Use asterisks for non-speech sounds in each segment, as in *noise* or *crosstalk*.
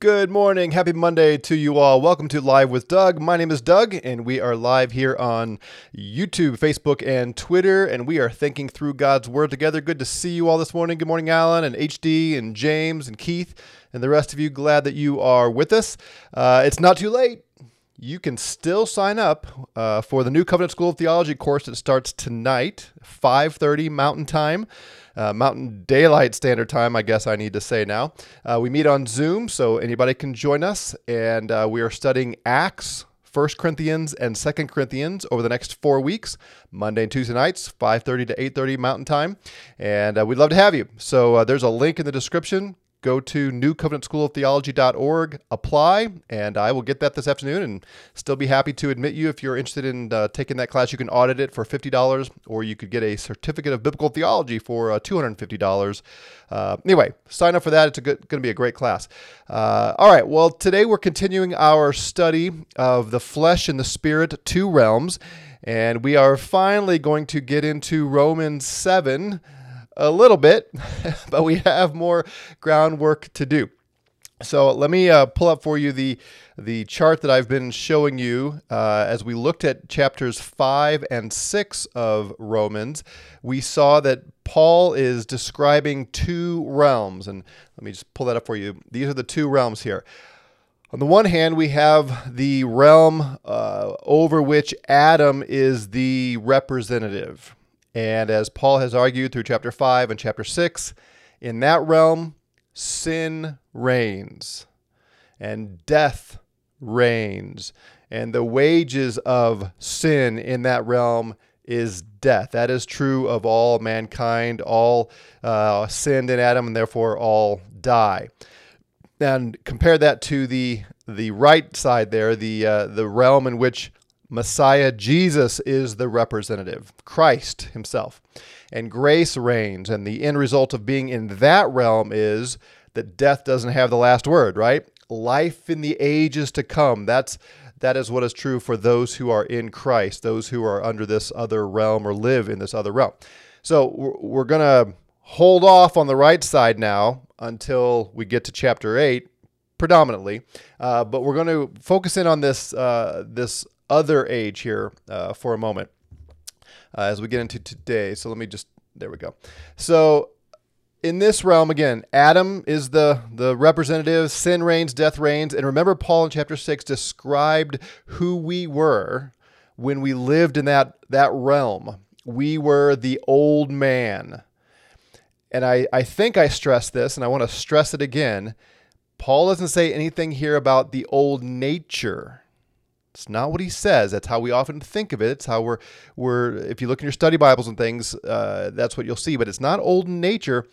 Good morning. Happy Monday to you all. Welcome to Live with Doug. My name is Doug, and we are live here on YouTube, Facebook, and Twitter. And we are thinking through God's Word together. Good to see you all this morning. Good morning, Alan, and HD, and James, and Keith, and the rest of you. Glad that you are with us. Uh, it's not too late. You can still sign up uh, for the New Covenant School of Theology course that starts tonight, 5:30 Mountain Time uh, Mountain Daylight Standard Time, I guess I need to say now. Uh, we meet on Zoom, so anybody can join us, and uh, we are studying Acts. 1 Corinthians and 2 Corinthians over the next four weeks, Monday and Tuesday nights, 5.30 to 8.30 Mountain Time. And uh, we'd love to have you. So uh, there's a link in the description go to newcovenantschooloftheology.org, apply, and I will get that this afternoon and still be happy to admit you if you're interested in uh, taking that class. You can audit it for $50 or you could get a certificate of biblical theology for uh, $250. Uh, anyway, sign up for that. It's going to be a great class. Uh, all right, well, today we're continuing our study of the flesh and the spirit, two realms, and we are finally going to get into Romans 7 a little bit, *laughs* but we have more groundwork to do. So let me uh, pull up for you the the chart that I've been showing you uh, as we looked at chapters five and six of Romans. We saw that Paul is describing two realms, and let me just pull that up for you. These are the two realms here. On the one hand, we have the realm uh, over which Adam is the representative. And as Paul has argued through chapter 5 and chapter 6, in that realm, sin reigns and death reigns. And the wages of sin in that realm is death. That is true of all mankind. All uh, sinned in Adam, and therefore all die. And compare that to the the right side there, the uh, the realm in which Messiah Jesus is the representative, Christ himself. And grace reigns. And the end result of being in that realm is that death doesn't have the last word, right? Life in the ages to come. That's that is what is true for those who are in Christ, those who are under this other realm or live in this other realm. So we're going to hold off on the right side now until we get to chapter 8 predominantly, uh, but we're going to focus in on this uh, this other age here uh, for a moment uh, as we get into today. So let me just, there we go. So in this realm, again, Adam is the, the representative, sin reigns, death reigns. And remember, Paul in chapter 6 described who we were when we lived in that, that realm. We were the old man. And I, I think I stressed this, and I want to stress it again. Paul doesn't say anything here about the old nature. It's not what he says. That's how we often think of it. It's how we're we're. If you look in your study Bibles and things, uh, that's what you'll see. But it's not old in nature.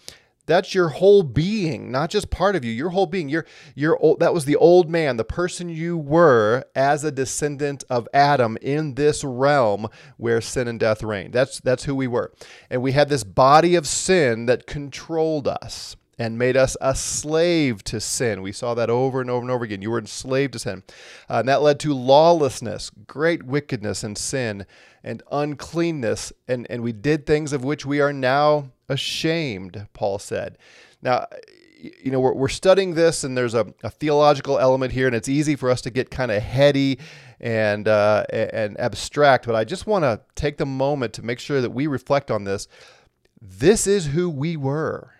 That's your whole being, not just part of you. Your whole being. You're you're old, that was the old man, the person you were as a descendant of Adam in this realm where sin and death reigned. That's that's who we were, and we had this body of sin that controlled us and made us a slave to sin. We saw that over and over and over again. You were enslaved to sin. Uh, and that led to lawlessness, great wickedness and sin and uncleanness. And, and we did things of which we are now ashamed, Paul said. Now, you know, we're, we're studying this, and there's a, a theological element here, and it's easy for us to get kind of heady and uh, and abstract. But I just want to take the moment to make sure that we reflect on this. This is who we were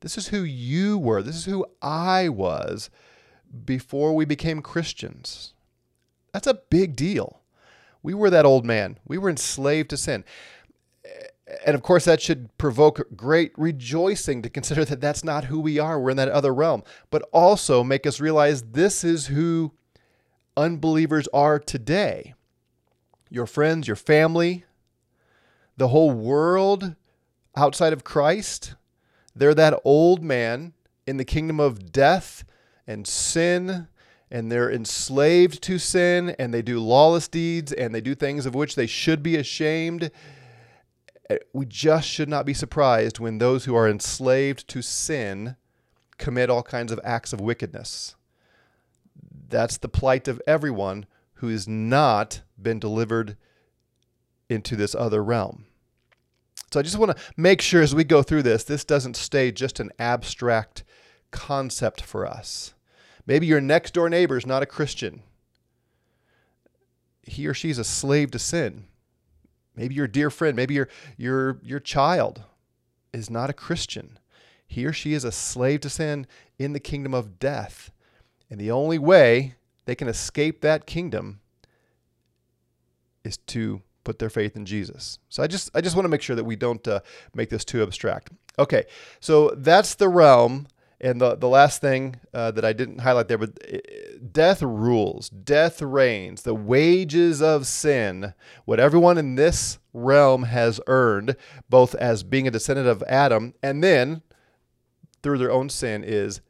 this is who you were. This is who I was before we became Christians. That's a big deal. We were that old man, we were enslaved to sin. And of course, that should provoke great rejoicing to consider that that's not who we are. We're in that other realm, but also make us realize this is who unbelievers are today. Your friends, your family, the whole world outside of Christ they're that old man in the kingdom of death and sin, and they're enslaved to sin, and they do lawless deeds, and they do things of which they should be ashamed. Uh, we just should not be surprised when those who are enslaved to sin commit all kinds of acts of wickedness. That's the plight of everyone who has not been delivered into this other realm. So I just want to make sure as we go through this, this doesn't stay just an abstract concept for us. Maybe your next door neighbor is not a Christian. He or she's a slave to sin. Maybe your dear friend, maybe your your your child is not a Christian. He or she is a slave to sin in the kingdom of death. And the only way they can escape that kingdom is to put their faith in Jesus. So I just I just want to make sure that we don't uh, make this too abstract. Okay, so that's the realm. And the, the last thing uh, that I didn't highlight there, but uh, death rules, death reigns, the wages of sin, what everyone in this realm has earned, both as being a descendant of Adam and then through their own sin, is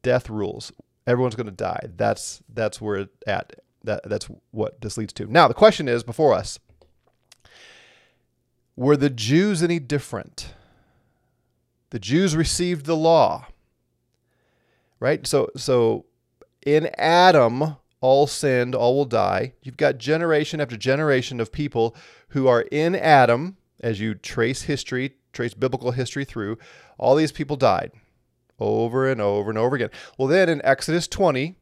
death rules. Everyone's going to die. That's that's where it's at. That that's what this leads to. Now the question is before us: Were the Jews any different? The Jews received the law. Right? So so in Adam all sinned, all will die. You've got generation after generation of people who are in Adam as you trace history, trace biblical history through, all these people died over and over and over again. Well, then in Exodus 20,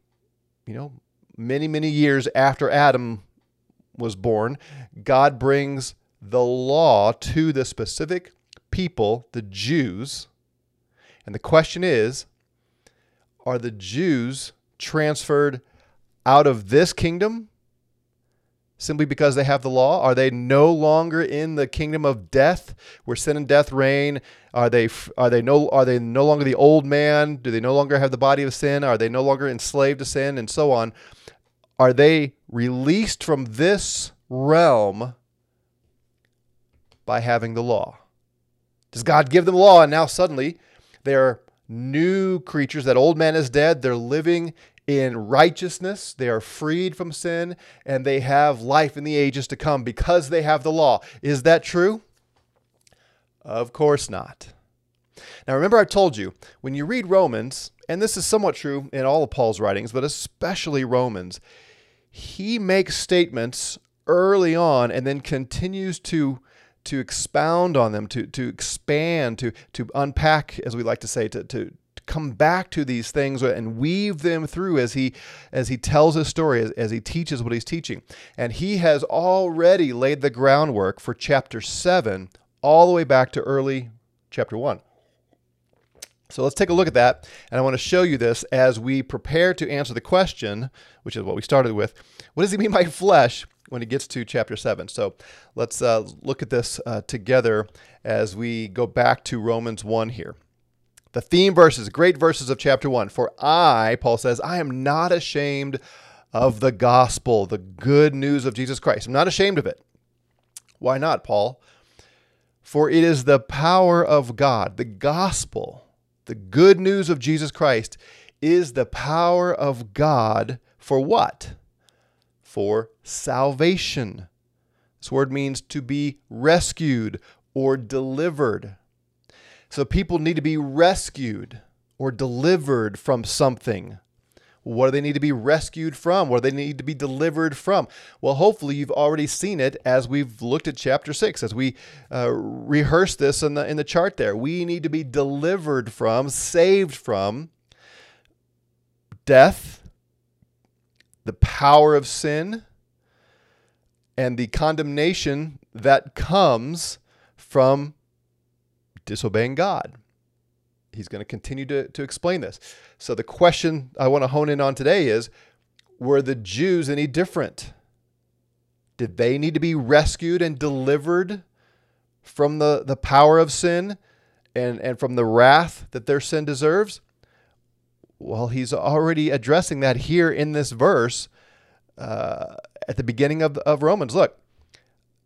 you know, many, many years after Adam was born, God brings the law to the specific people, the Jews. And the question is are the Jews transferred out of this kingdom simply because they have the law? Are they no longer in the kingdom of death, where sin and death reign? Are they are they no are they no longer the old man? Do they no longer have the body of sin? Are they no longer enslaved to sin, and so on? Are they released from this realm by having the law? Does God give them law, and now suddenly they're new creatures? That old man is dead. They're living in righteousness. They are freed from sin and they have life in the ages to come because they have the law. Is that true? Of course not. Now, remember, I told you when you read Romans, and this is somewhat true in all of Paul's writings, but especially Romans, he makes statements early on and then continues to to expound on them, to to expand, to to unpack, as we like to say, to to come back to these things and weave them through as he as he tells his story as, as he teaches what he's teaching. And he has already laid the groundwork for chapter 7 all the way back to early chapter 1 so let's take a look at that and i want to show you this as we prepare to answer the question which is what we started with what does he mean by flesh when he gets to chapter 7 so let's uh, look at this uh, together as we go back to romans 1 here the theme verses, great verses of chapter 1. For I, Paul says, I am not ashamed of the gospel, the good news of Jesus Christ. I'm not ashamed of it. Why not, Paul? For it is the power of God. The gospel, the good news of Jesus Christ, is the power of God for what? For salvation. This word means to be rescued or delivered. So people need to be rescued or delivered from something. What do they need to be rescued from? What do they need to be delivered from? Well, hopefully you've already seen it as we've looked at chapter six, as we uh, rehearse this in the in the chart. There, we need to be delivered from, saved from death, the power of sin, and the condemnation that comes from disobeying God. He's going to continue to, to explain this. So, the question I want to hone in on today is were the Jews any different? Did they need to be rescued and delivered from the, the power of sin and, and from the wrath that their sin deserves? Well, he's already addressing that here in this verse uh, at the beginning of, of Romans. Look,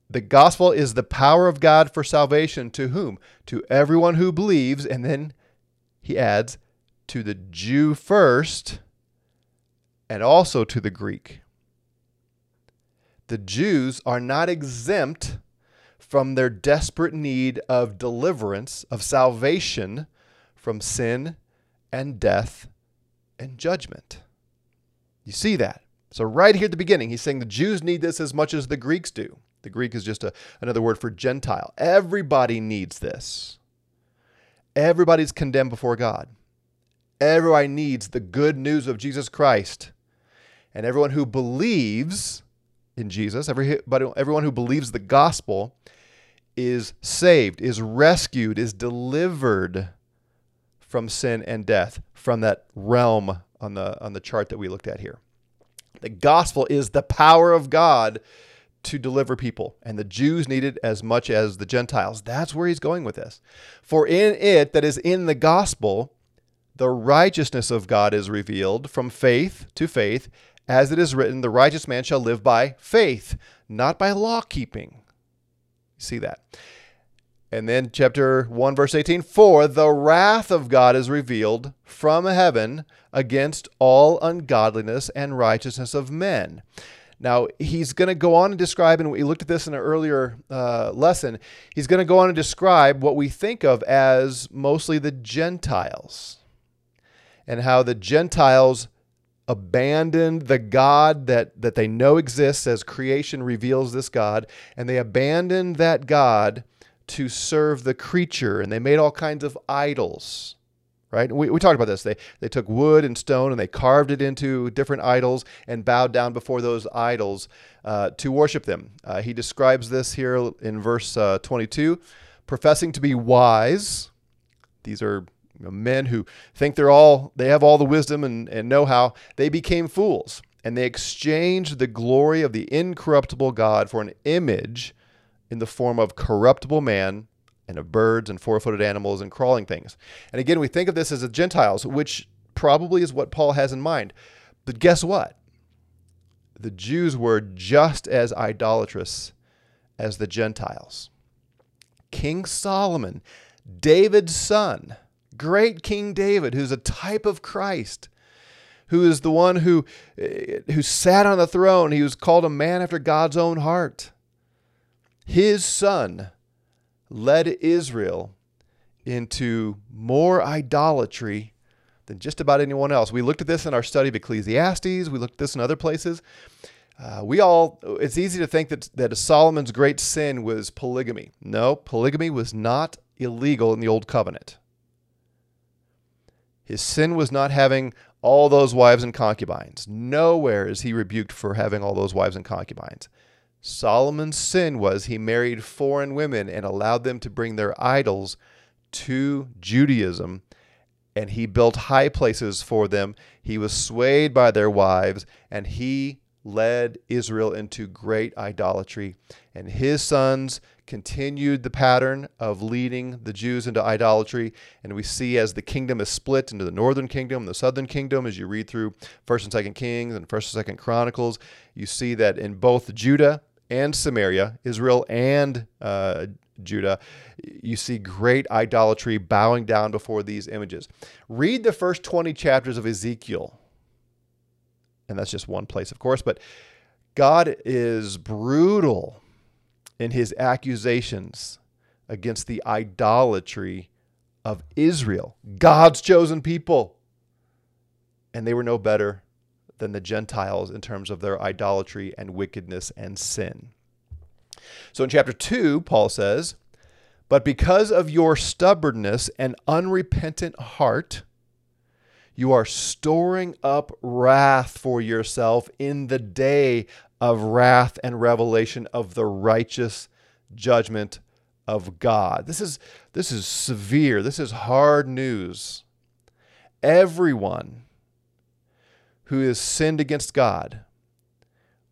the gospel is the power of God for salvation to whom? To everyone who believes. And then he adds, to the Jew first and also to the Greek. The Jews are not exempt from their desperate need of deliverance, of salvation from sin and death and judgment. You see that? So, right here at the beginning, he's saying the Jews need this as much as the Greeks do. The Greek is just a, another word for Gentile. Everybody needs this. Everybody's condemned before God. Everybody needs the good news of Jesus Christ. And everyone who believes in Jesus, every, but everyone who believes the gospel is saved, is rescued, is delivered from sin and death from that realm on the on the chart that we looked at here. The gospel is the power of God to deliver people, and the Jews need it as much as the Gentiles. That's where he's going with this. For in it that is in the gospel, the righteousness of God is revealed from faith to faith, as it is written, the righteous man shall live by faith, not by law keeping. See that. And then chapter 1, verse 18 For the wrath of God is revealed from heaven against all ungodliness and righteousness of men. Now, he's going to go on and describe, and we looked at this in an earlier uh, lesson, he's going to go on and describe what we think of as mostly the Gentiles and how the Gentiles abandoned the God that, that they know exists as creation reveals this God, and they abandoned that God to serve the creature, and they made all kinds of idols. Right? We, we talked about this. They, they took wood and stone and they carved it into different idols and bowed down before those idols uh, to worship them. Uh, he describes this here in verse uh, 22 professing to be wise. These are you know, men who think they're all they have all the wisdom and, and know-how they became fools and they exchanged the glory of the incorruptible god for an image in the form of corruptible man and of birds and four-footed animals and crawling things and again we think of this as the gentiles which probably is what paul has in mind but guess what the jews were just as idolatrous as the gentiles king solomon david's son great King David, who's a type of Christ, who is the one who, eh, who sat on the throne. He was called a man after God's own heart. His son led Israel into more idolatry than just about anyone else. We looked at this in our study of Ecclesiastes, we looked at this in other places. Uh, we all, it's easy to think that, that Solomon's great sin was polygamy. No, polygamy was not illegal in the Old Covenant. His sin was not having all those wives and concubines. Nowhere is he rebuked for having all those wives and concubines. Solomon's sin was he married foreign women and allowed them to bring their idols to Judaism, and he built high places for them. He was swayed by their wives, and he led Israel into great idolatry. And his sons continued the pattern of leading the Jews into idolatry. And we see as the kingdom is split into the northern kingdom, and the southern kingdom, as you read through 1st and 2nd Kings and 1st and 2nd Chronicles, you see that in both Judah and Samaria, Israel and uh, Judah, you see great idolatry bowing down before these images. Read the first 20 chapters of Ezekiel. And that's just one place, of course, but God is brutal in his accusations against the idolatry of Israel, God's chosen people. And they were no better than the Gentiles in terms of their idolatry and wickedness and sin. So in chapter 2, Paul says, But because of your stubbornness and unrepentant heart, you are storing up wrath for yourself in the day of wrath and revelation of the righteous judgment of God. This is this is severe. This is hard news. Everyone who has sinned against God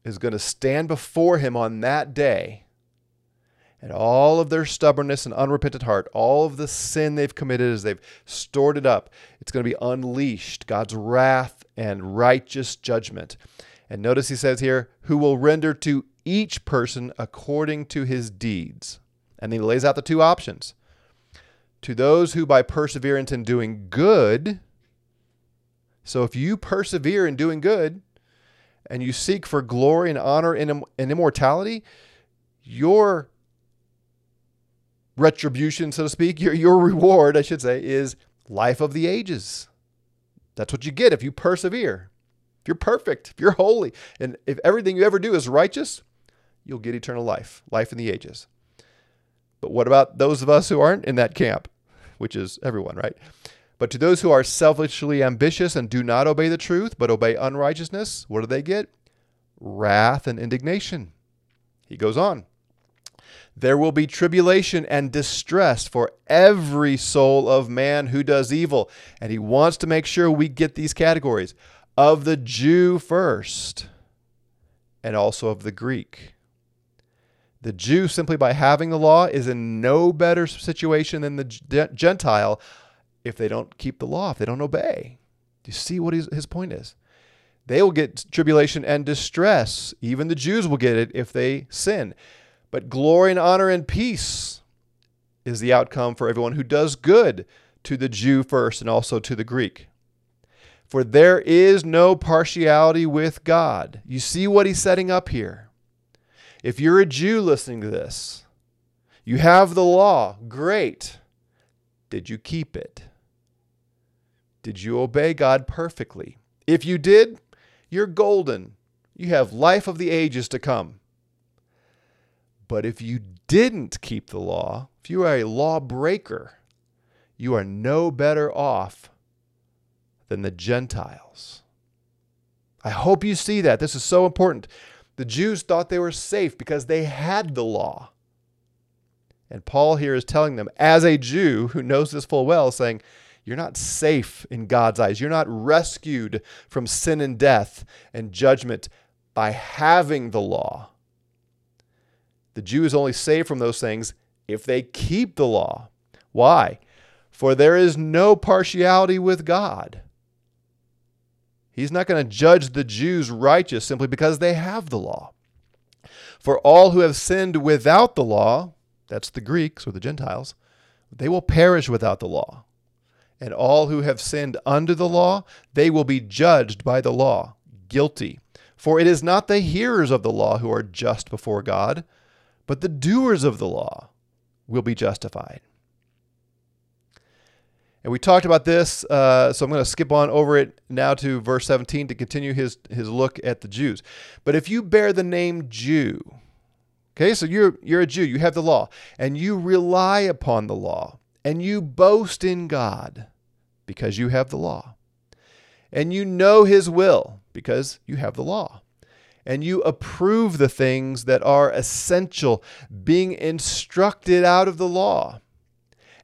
is going to stand before him on that day. And all of their stubbornness and unrepentant heart, all of the sin they've committed as they've stored it up, it's going to be unleashed. God's wrath and righteous judgment. And notice he says here, who will render to each person according to his deeds. And he lays out the two options. To those who by perseverance in doing good, so if you persevere in doing good and you seek for glory and honor and, immortality, your retribution, so to speak, your, your reward, I should say, is life of the ages. That's what you get if you persevere. If you're perfect, if you're holy, and if everything you ever do is righteous, you'll get eternal life, life in the ages. But what about those of us who aren't in that camp, which is everyone, right? But to those who are selfishly ambitious and do not obey the truth, but obey unrighteousness, what do they get? Wrath and indignation. He goes on. There will be tribulation and distress for every soul of man who does evil. And he wants to make sure we get these categories of the Jew first, and also of the Greek. The Jew, simply by having the law, is in no better situation than the Gentile if they don't keep the law, if they don't obey. Do you see what his point is? They will get tribulation and distress. Even the Jews will get it if they sin. But glory and honor and peace is the outcome for everyone who does good to the Jew first and also to the Greek. For there is no partiality with God. You see what he's setting up here. If you're a Jew listening to this, you have the law. Great. Did you keep it? Did you obey God perfectly? If you did, you're golden. You have life of the ages to come. But if you didn't keep the law, if you are a lawbreaker, you are no better off than the Gentiles. I hope you see that. This is so important. The Jews thought they were safe because they had the law. And Paul here is telling them, as a Jew who knows this full well, saying, You're not safe in God's eyes. You're not rescued from sin and death and judgment by having the law. The Jew is only saved from those things if they keep the law. Why? For there is no partiality with God. He's not going to judge the Jews righteous simply because they have the law. For all who have sinned without the law, that's the Greeks or the Gentiles, they will perish without the law. And all who have sinned under the law, they will be judged by the law, guilty. For it is not the hearers of the law who are just before God, but the doers of the law will be justified. And we talked about this, uh, so I'm going to skip on over it now to verse 17 to continue his, his look at the Jews. But if you bear the name Jew, okay, so you're, you're a Jew, you have the law, and you rely upon the law, and you boast in God because you have the law, and you know his will because you have the law and you approve the things that are essential, being instructed out of the law.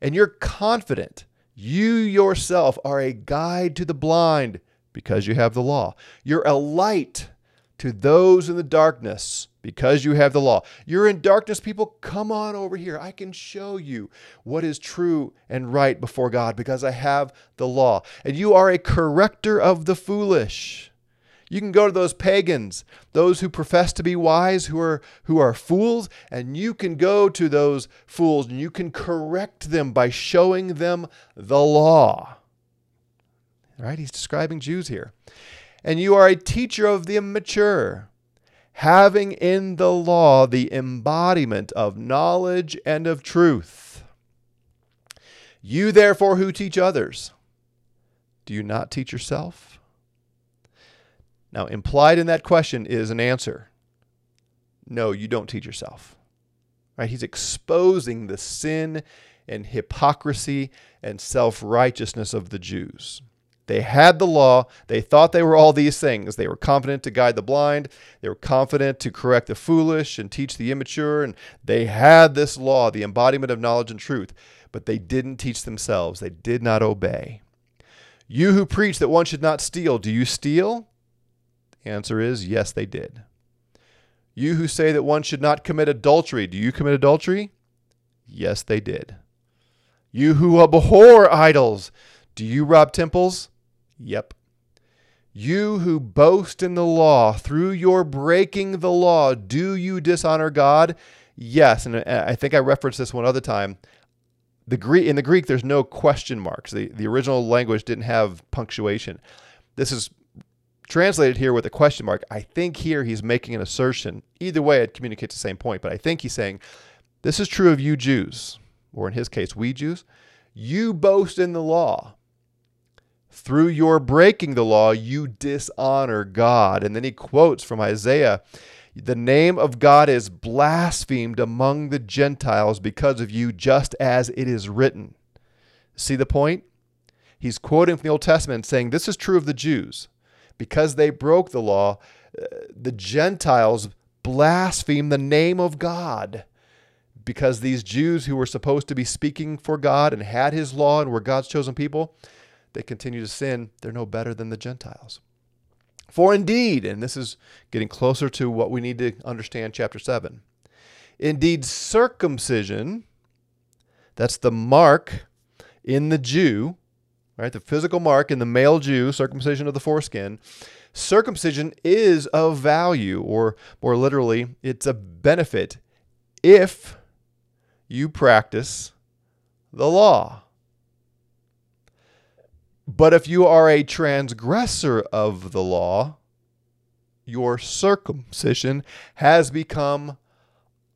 And you're confident you yourself are a guide to the blind because you have the law. You're a light to those in the darkness because you have the law. You're in darkness, people, come on over here. I can show you what is true and right before God because I have the law. And you are a corrector of the foolish. You can go to those pagans, those who profess to be wise, who are who are fools, and you can go to those fools and you can correct them by showing them the law. Right? He's describing Jews here. And you are a teacher of the immature, having in the law the embodiment of knowledge and of truth. You therefore who teach others, do you not teach yourself? Now, implied in that question is an answer. No, you don't teach yourself. Right? He's exposing the sin and hypocrisy and self-righteousness of the Jews. They had the law. They thought they were all these things. They were confident to guide the blind. They were confident to correct the foolish and teach the immature. And they had this law, the embodiment of knowledge and truth, but they didn't teach themselves. They did not obey. You who preach that one should not steal, do you steal? The answer is yes, they did. You who say that one should not commit adultery, do you commit adultery? Yes, they did. You who abhor idols, do you rob temples? Yep. You who boast in the law, through your breaking the law, do you dishonor God? Yes. And uh, I think I referenced this one other time. The Greek, in the Greek, there's no question marks. The, the original language didn't have punctuation. This is translated here with a question mark. I think here he's making an assertion. Either way, it communicates the same point, but I think he's saying, This is true of you Jews, or in his case, we Jews. You boast in the law. Through your breaking the law, you dishonor God. And then he quotes from Isaiah The name of God is blasphemed among the Gentiles because of you, just as it is written. See the point? he's quoting from the Old Testament saying this is true of the Jews. Because they broke the law, uh, the Gentiles blaspheme the name of God. Because these Jews who were supposed to be speaking for God and had his law and were God's chosen people, they continue to sin. They're no better than the Gentiles. For indeed, and this is getting closer to what we need to understand, chapter 7. Indeed, circumcision, that's the mark in the Jew, right? The physical mark in the male Jew, circumcision of the foreskin. Circumcision is of value, or more literally, it's a benefit if you practice the law. But if you are a transgressor of the law, your circumcision has become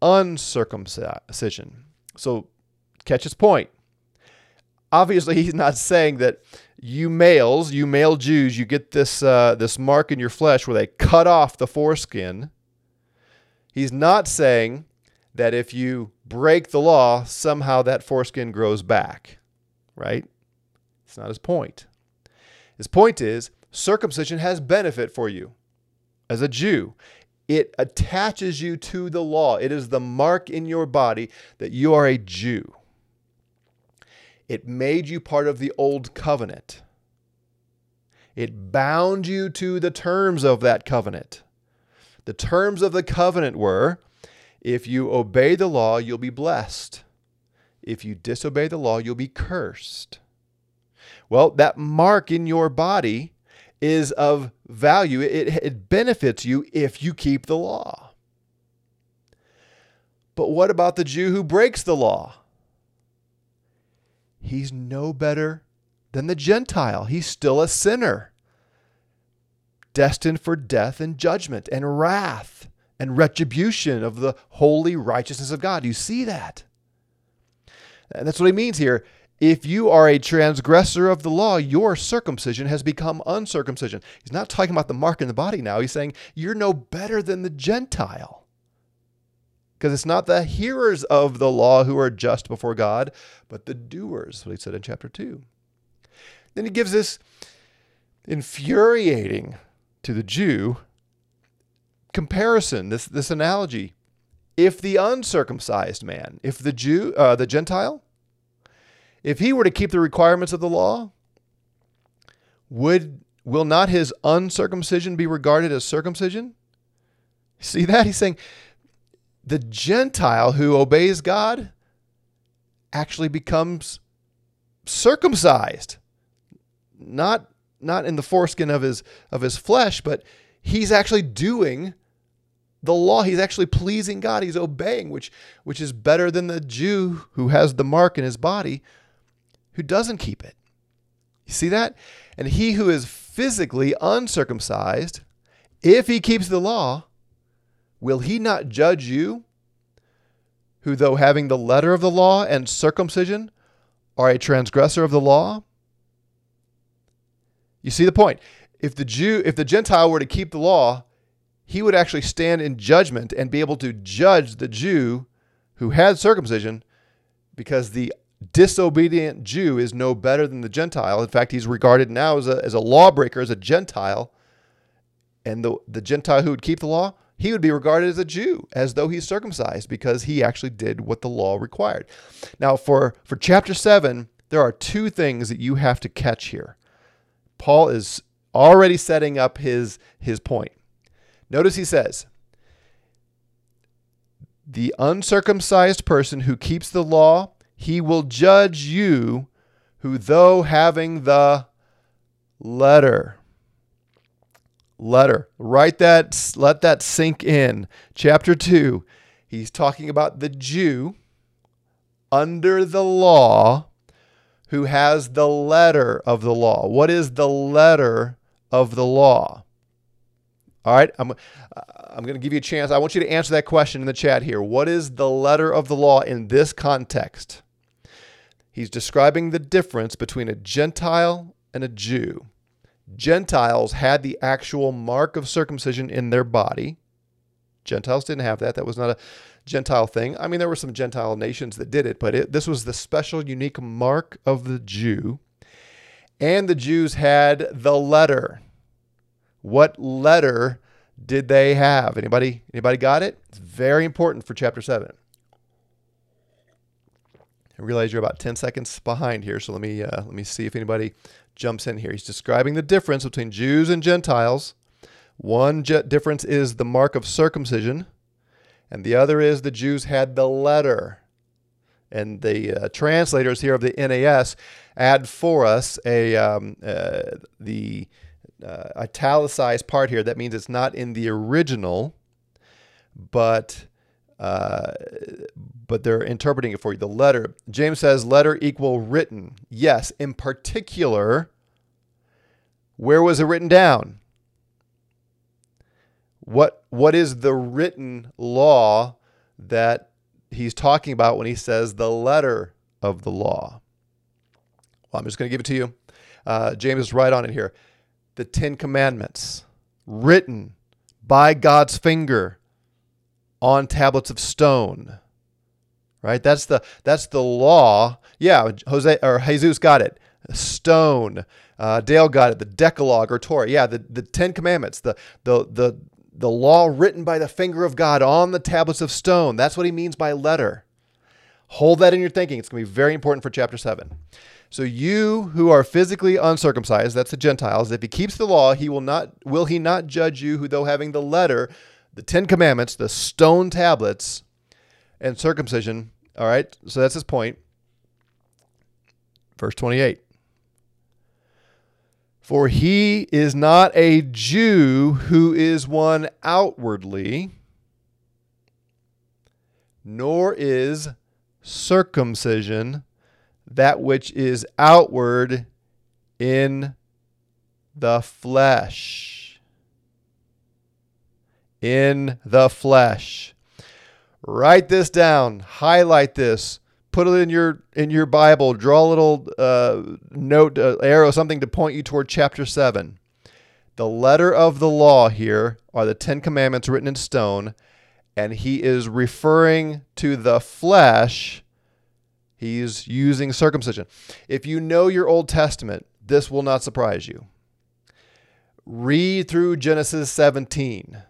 uncircumcision. So, catch his point. Obviously, *laughs* he's not saying that you males, you male Jews, you get this uh, this mark in your flesh where they cut off the foreskin. He's not saying that if you break the law, somehow that foreskin grows back, right? It's not his point. His point is circumcision has benefit for you as a Jew. It attaches you to the law. It is the mark in your body that you are a Jew. It made you part of the old covenant. It bound you to the terms of that covenant. The terms of the covenant were if you obey the law, you'll be blessed. If you disobey the law, you'll be cursed. Well, that mark in your body is of value. It, it benefits you if you keep the law. But what about the Jew who breaks the law? He's no better than the Gentile. He's still a sinner, destined for death and judgment and wrath and retribution of the holy righteousness of God. You see that? And that's what he means here. If you are a transgressor of the law, your circumcision has become uncircumcision. He's not talking about the mark in the body now. He's saying you're no better than the Gentile. Because it's not the hearers of the law who are just before God, but the doers, what he said in chapter 2. Then he gives this infuriating to the Jew comparison, this, this analogy. If the uncircumcised man, if the Jew, uh, the Gentile, if he were to keep the requirements of the law, would will not his uncircumcision be regarded as circumcision? See that? He's saying the Gentile who obeys God actually becomes circumcised. Not not in the foreskin of his of his flesh, but he's actually doing the law. He's actually pleasing God. He's obeying, which which is better than the Jew who has the mark in his body who doesn't keep it. You see that? And he who is physically uncircumcised, if he keeps the law, will he not judge you, who, though having the letter of the law and circumcision, are a transgressor of the law? You see the point. If the Jew, if the Gentile were to keep the law, he would actually stand in judgment and be able to judge the Jew who had circumcision because the disobedient Jew is no better than the Gentile. In fact, he's regarded now as a, as a lawbreaker, as a Gentile. And the, the Gentile who would keep the law, he would be regarded as a Jew, as though he's circumcised, because he actually did what the law required. Now, for, for chapter 7, there are two things that you have to catch here. Paul is already setting up his, his point. Notice he says, The uncircumcised person who keeps the law he will judge you who, though having the letter, letter, write that, let that sink in. Chapter 2, he's talking about the Jew under the law who has the letter of the law. What is the letter of the law? All right, I'm, I'm going to give you a chance. I want you to answer that question in the chat here. What is the letter of the law in this context? He's describing the difference between a Gentile and a Jew. Gentiles had the actual mark of circumcision in their body. Gentiles didn't have that. That was not a Gentile thing. I mean, there were some Gentile nations that did it, but it, this was the special, unique mark of the Jew. and the Jews had the letter. What letter did they have? Anybody anybody got it? It's very important for chapter 7. I realize you're about 10 seconds behind here, so let me uh, let me see if anybody jumps in here. He's describing the difference between Jews and Gentiles. One difference is the mark of circumcision, and the other is the Jews had the letter. And the uh, translators here of the NAS add for us a um, uh, the uh, italicized part here. That means it's not in the original, but uh, but they're interpreting it for you. The letter. James says letter equal written. Yes, in particular, where was it written down? What what is the written law that he's talking about when he says the letter of the law? Well, I'm just going to give it to you. Uh, James is right on it here. The Ten Commandments, written by God's finger on tablets of stone. Right? That's the that's the law. Yeah, Jose or Jesus got it. Stone. Uh, Dale got it. The Decalogue or Torah. Yeah, the, the Ten Commandments. The the the the law written by the finger of God on the tablets of stone. That's what he means by letter. Hold that in your thinking. It's going to be very important for chapter 7. So you who are physically uncircumcised, that's the Gentiles, if he keeps the law, he will not will he not judge you who though having the letter, the 10 commandments, the stone tablets and circumcision, all right? So that's his point. Verse 28. For he is not a Jew who is one outwardly, nor is circumcision that which is outward in the flesh. In the flesh. Write this down, highlight this, put it in your in your Bible, draw a little uh, note, uh, arrow, something to point you toward chapter seven. The letter of the law here are the Ten Commandments written in stone, and he is referring to the flesh. He's using circumcision. If you know your Old Testament, this will not surprise you. Read through Genesis 17.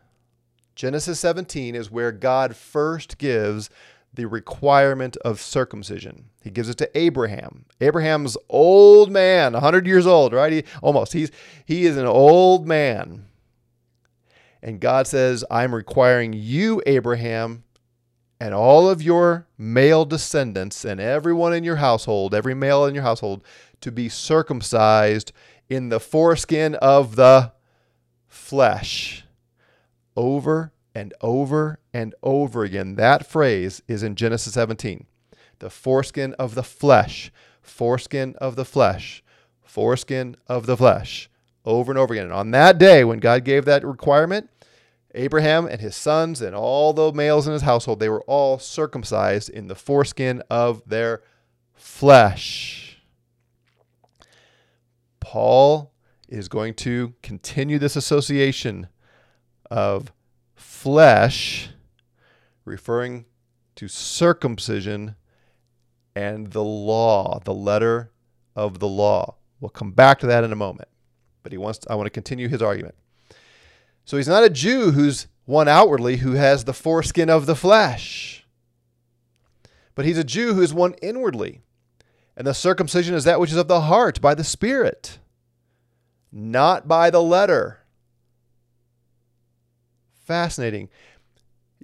Genesis 17 is where God first gives the requirement of circumcision. He gives it to Abraham. Abraham's old man, 100 years old, right? He, almost. He's he is an old man. And God says, "I'm requiring you, Abraham, and all of your male descendants and everyone in your household, every male in your household to be circumcised in the foreskin of the flesh." Over and over and over again. That phrase is in Genesis 17. The foreskin of the flesh, foreskin of the flesh, foreskin of the flesh, over and over again. And on that day, when God gave that requirement, Abraham and his sons and all the males in his household, they were all circumcised in the foreskin of their flesh. Paul is going to continue this association of flesh, referring to circumcision and the law, the letter of the law. We'll come back to that in a moment. But he wants to, I want to continue his argument. So he's not a Jew who's one outwardly who has the foreskin of the flesh. But he's a Jew who is one inwardly. And the circumcision is that which is of the heart by the Spirit, not by the letter fascinating.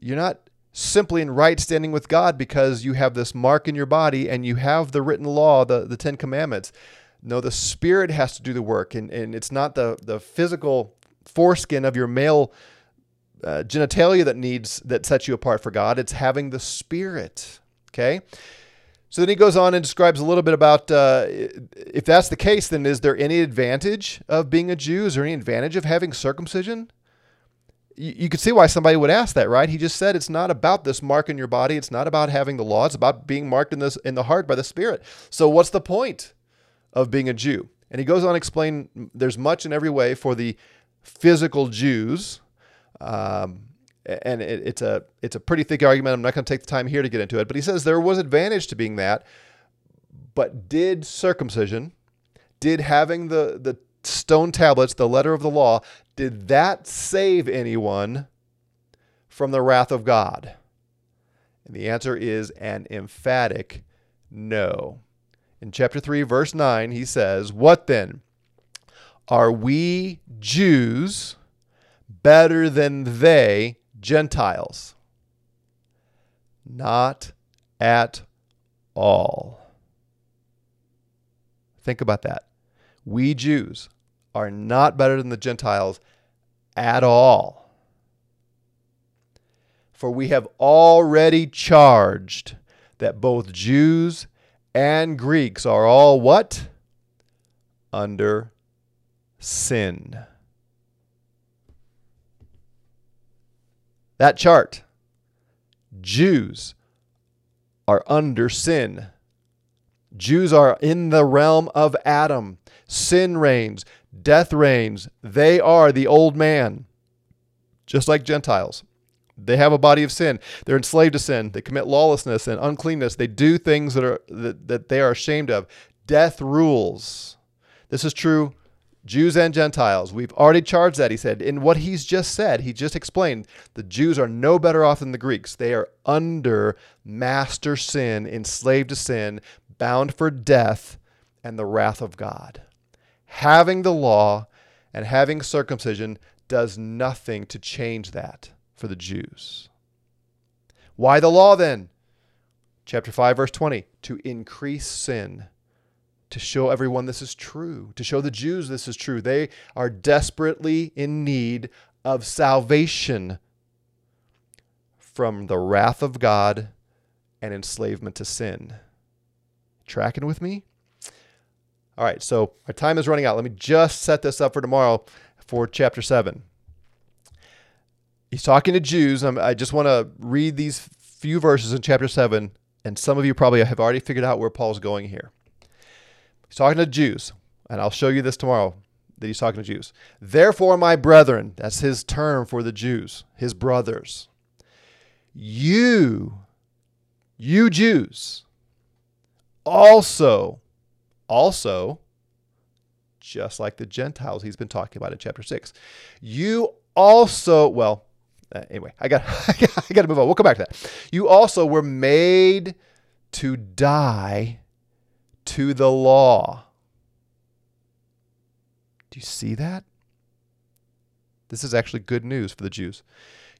You're not simply in right standing with God because you have this mark in your body and you have the written law, the, the Ten Commandments. No, the Spirit has to do the work, and, and it's not the, the physical foreskin of your male uh, genitalia that needs that sets you apart for God. It's having the Spirit. Okay. So then he goes on and describes a little bit about uh, if that's the case, then is there any advantage of being a Jew? Is there any advantage of having circumcision? You, you could see why somebody would ask that, right? He just said it's not about this mark in your body. It's not about having the law. It's about being marked in this in the heart by the Spirit. So what's the point of being a Jew? And he goes on to explain there's much in every way for the physical Jews. Um, and it, it's a it's a pretty thick argument. I'm not going to take the time here to get into it, but he says there was advantage to being that, but did circumcision, Did having the, the stone tablets, the letter of the law, did that save anyone from the wrath of God? And the answer is an emphatic no. In chapter 3, verse 9, he says, What then? Are we Jews better than they, Gentiles? Not at all. Think about that. We Jews are not better than the Gentiles at all. For we have already charged that both Jews and Greeks are all what? Under sin. That chart. Jews are under sin. Jews are in the realm of Adam. Sin reigns, death reigns. They are the old man, just like Gentiles. They have a body of sin. They're enslaved to sin. They commit lawlessness and uncleanness. They do things that are that, that they are ashamed of. Death rules. This is true Jews and Gentiles. We've already charged that, he said. In what he's just said, he just explained the Jews are no better off than the Greeks. They are under master sin, enslaved to sin, bound for death and the wrath of God. Having the law and having circumcision does nothing to change that for the Jews. Why the law then? Chapter 5, verse 20 to increase sin to show everyone this is true, to show the Jews this is true. They are desperately in need of salvation from the wrath of God and enslavement to sin. Tracking with me? All right, so our time is running out. Let me just set this up for tomorrow for chapter 7. He's talking to Jews. I just want to read these few verses in chapter 7, and some of you probably have already figured out where Paul's going here. He's talking to Jews, and I'll show you this tomorrow that he's talking to Jews. Therefore, my brethren, that's his term for the Jews, his brothers, you, you Jews, also, also, just like the Gentiles he's been talking about in chapter 6, you also, well, uh, anyway, I got, *laughs* I got to move on. We'll come back to that. You also were made to die to the law. Do you see that? This is actually good news for the Jews.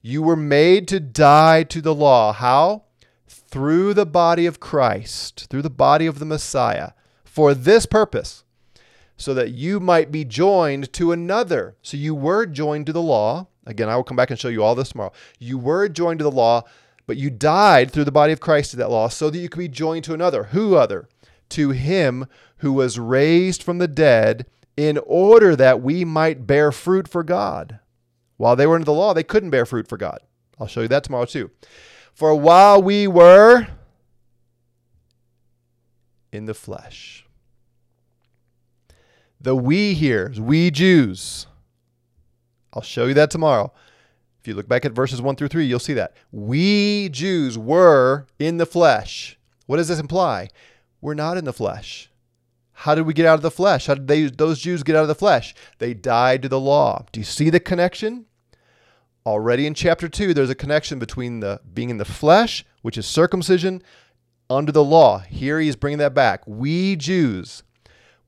You were made to die to the law. How? Through the body of Christ, through the body of the Messiah, for this purpose, so that you might be joined to another. So you were joined to the law. Again, I will come back and show you all this tomorrow. You were joined to the law, but you died through the body of Christ to that law so that you could be joined to another. Who other? to him who was raised from the dead in order that we might bear fruit for God. While they were under the law, they couldn't bear fruit for God. I'll show you that tomorrow too. For while we were in the flesh, the we here, we Jews, I'll show you that tomorrow. If you look back at verses 1 through 3, you'll see that. We Jews were in the flesh. What does this imply? We're not in the flesh. How did we get out of the flesh? How did they, those Jews get out of the flesh? They died to the law. Do you see the connection? Already in chapter 2, there's a connection between the being in the flesh, which is circumcision, under the law. Here he is bringing that back. We Jews,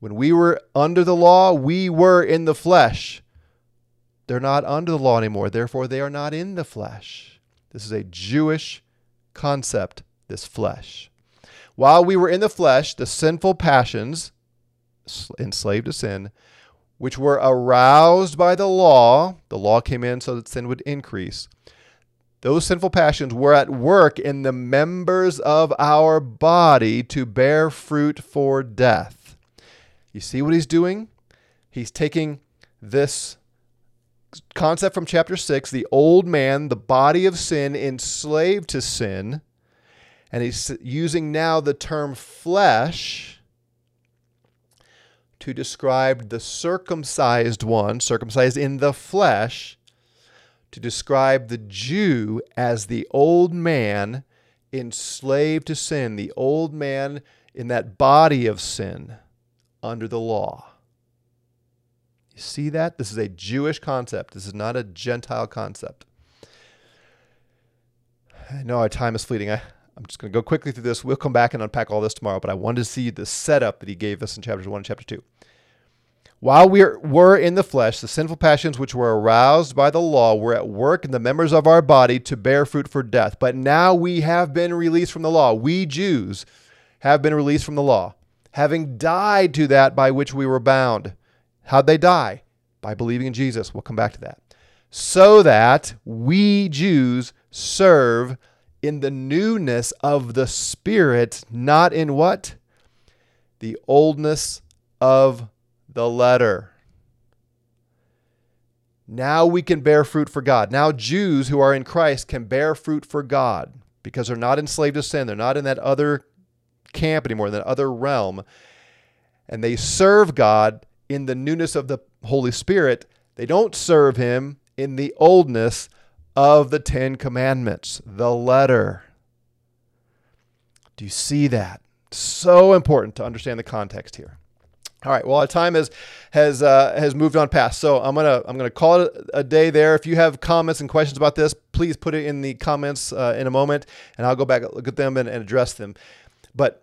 when we were under the law, we were in the flesh. They're not under the law anymore. Therefore, they are not in the flesh. This is a Jewish concept, this flesh. While we were in the flesh, the sinful passions, enslaved to sin, which were aroused by the law, the law came in so that sin would increase. Those sinful passions were at work in the members of our body to bear fruit for death. You see what he's doing? He's taking this concept from chapter 6, the old man, the body of sin, enslaved to sin and he's using now the term flesh to describe the circumcised one, circumcised in the flesh, to describe the Jew as the old man enslaved to sin, the old man in that body of sin, under the law. You see that? This is a Jewish concept. This is not a Gentile concept. I know our time is fleeting. I, I'm just going to go quickly through this. We'll come back and unpack all this tomorrow, but I wanted to see the setup that he gave us in chapters 1 and chapter 2. While we were in the flesh, the sinful passions which were aroused by the law were at work in the members of our body to bear fruit for death. But now we have been released from the law. We Jews have been released from the law, having died to that by which we were bound. How'd they die? By believing in Jesus. We'll come back to that. So that we Jews serve in the newness of the Spirit, not in what? The oldness of the letter. Now we can bear fruit for God. Now Jews who are in Christ can bear fruit for God because they're not enslaved to sin. They're not in that other camp anymore, in that other realm. And they serve God in the newness of the Holy Spirit. They don't serve Him in the oldness of the Ten Commandments, the letter. Do you see that? So important to understand the context here. All right. Well, our time has has uh, has moved on past, so I'm gonna I'm gonna call it a day there. If you have comments and questions about this, please put it in the comments uh, in a moment, and I'll go back look at them and, and, address them. But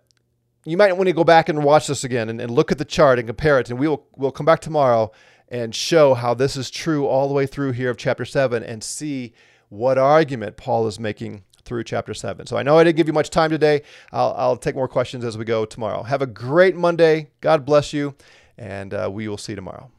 you might want to go back and watch this again and, and look at the chart and compare it, and we will we'll come back tomorrow and show how this is true all the way through here of chapter seven, and see what argument Paul is making through chapter 7. So I know I didn't give you much time today. I'll, I'll take more questions as we go tomorrow. Have a great Monday. God bless you, and uh, we will see you tomorrow.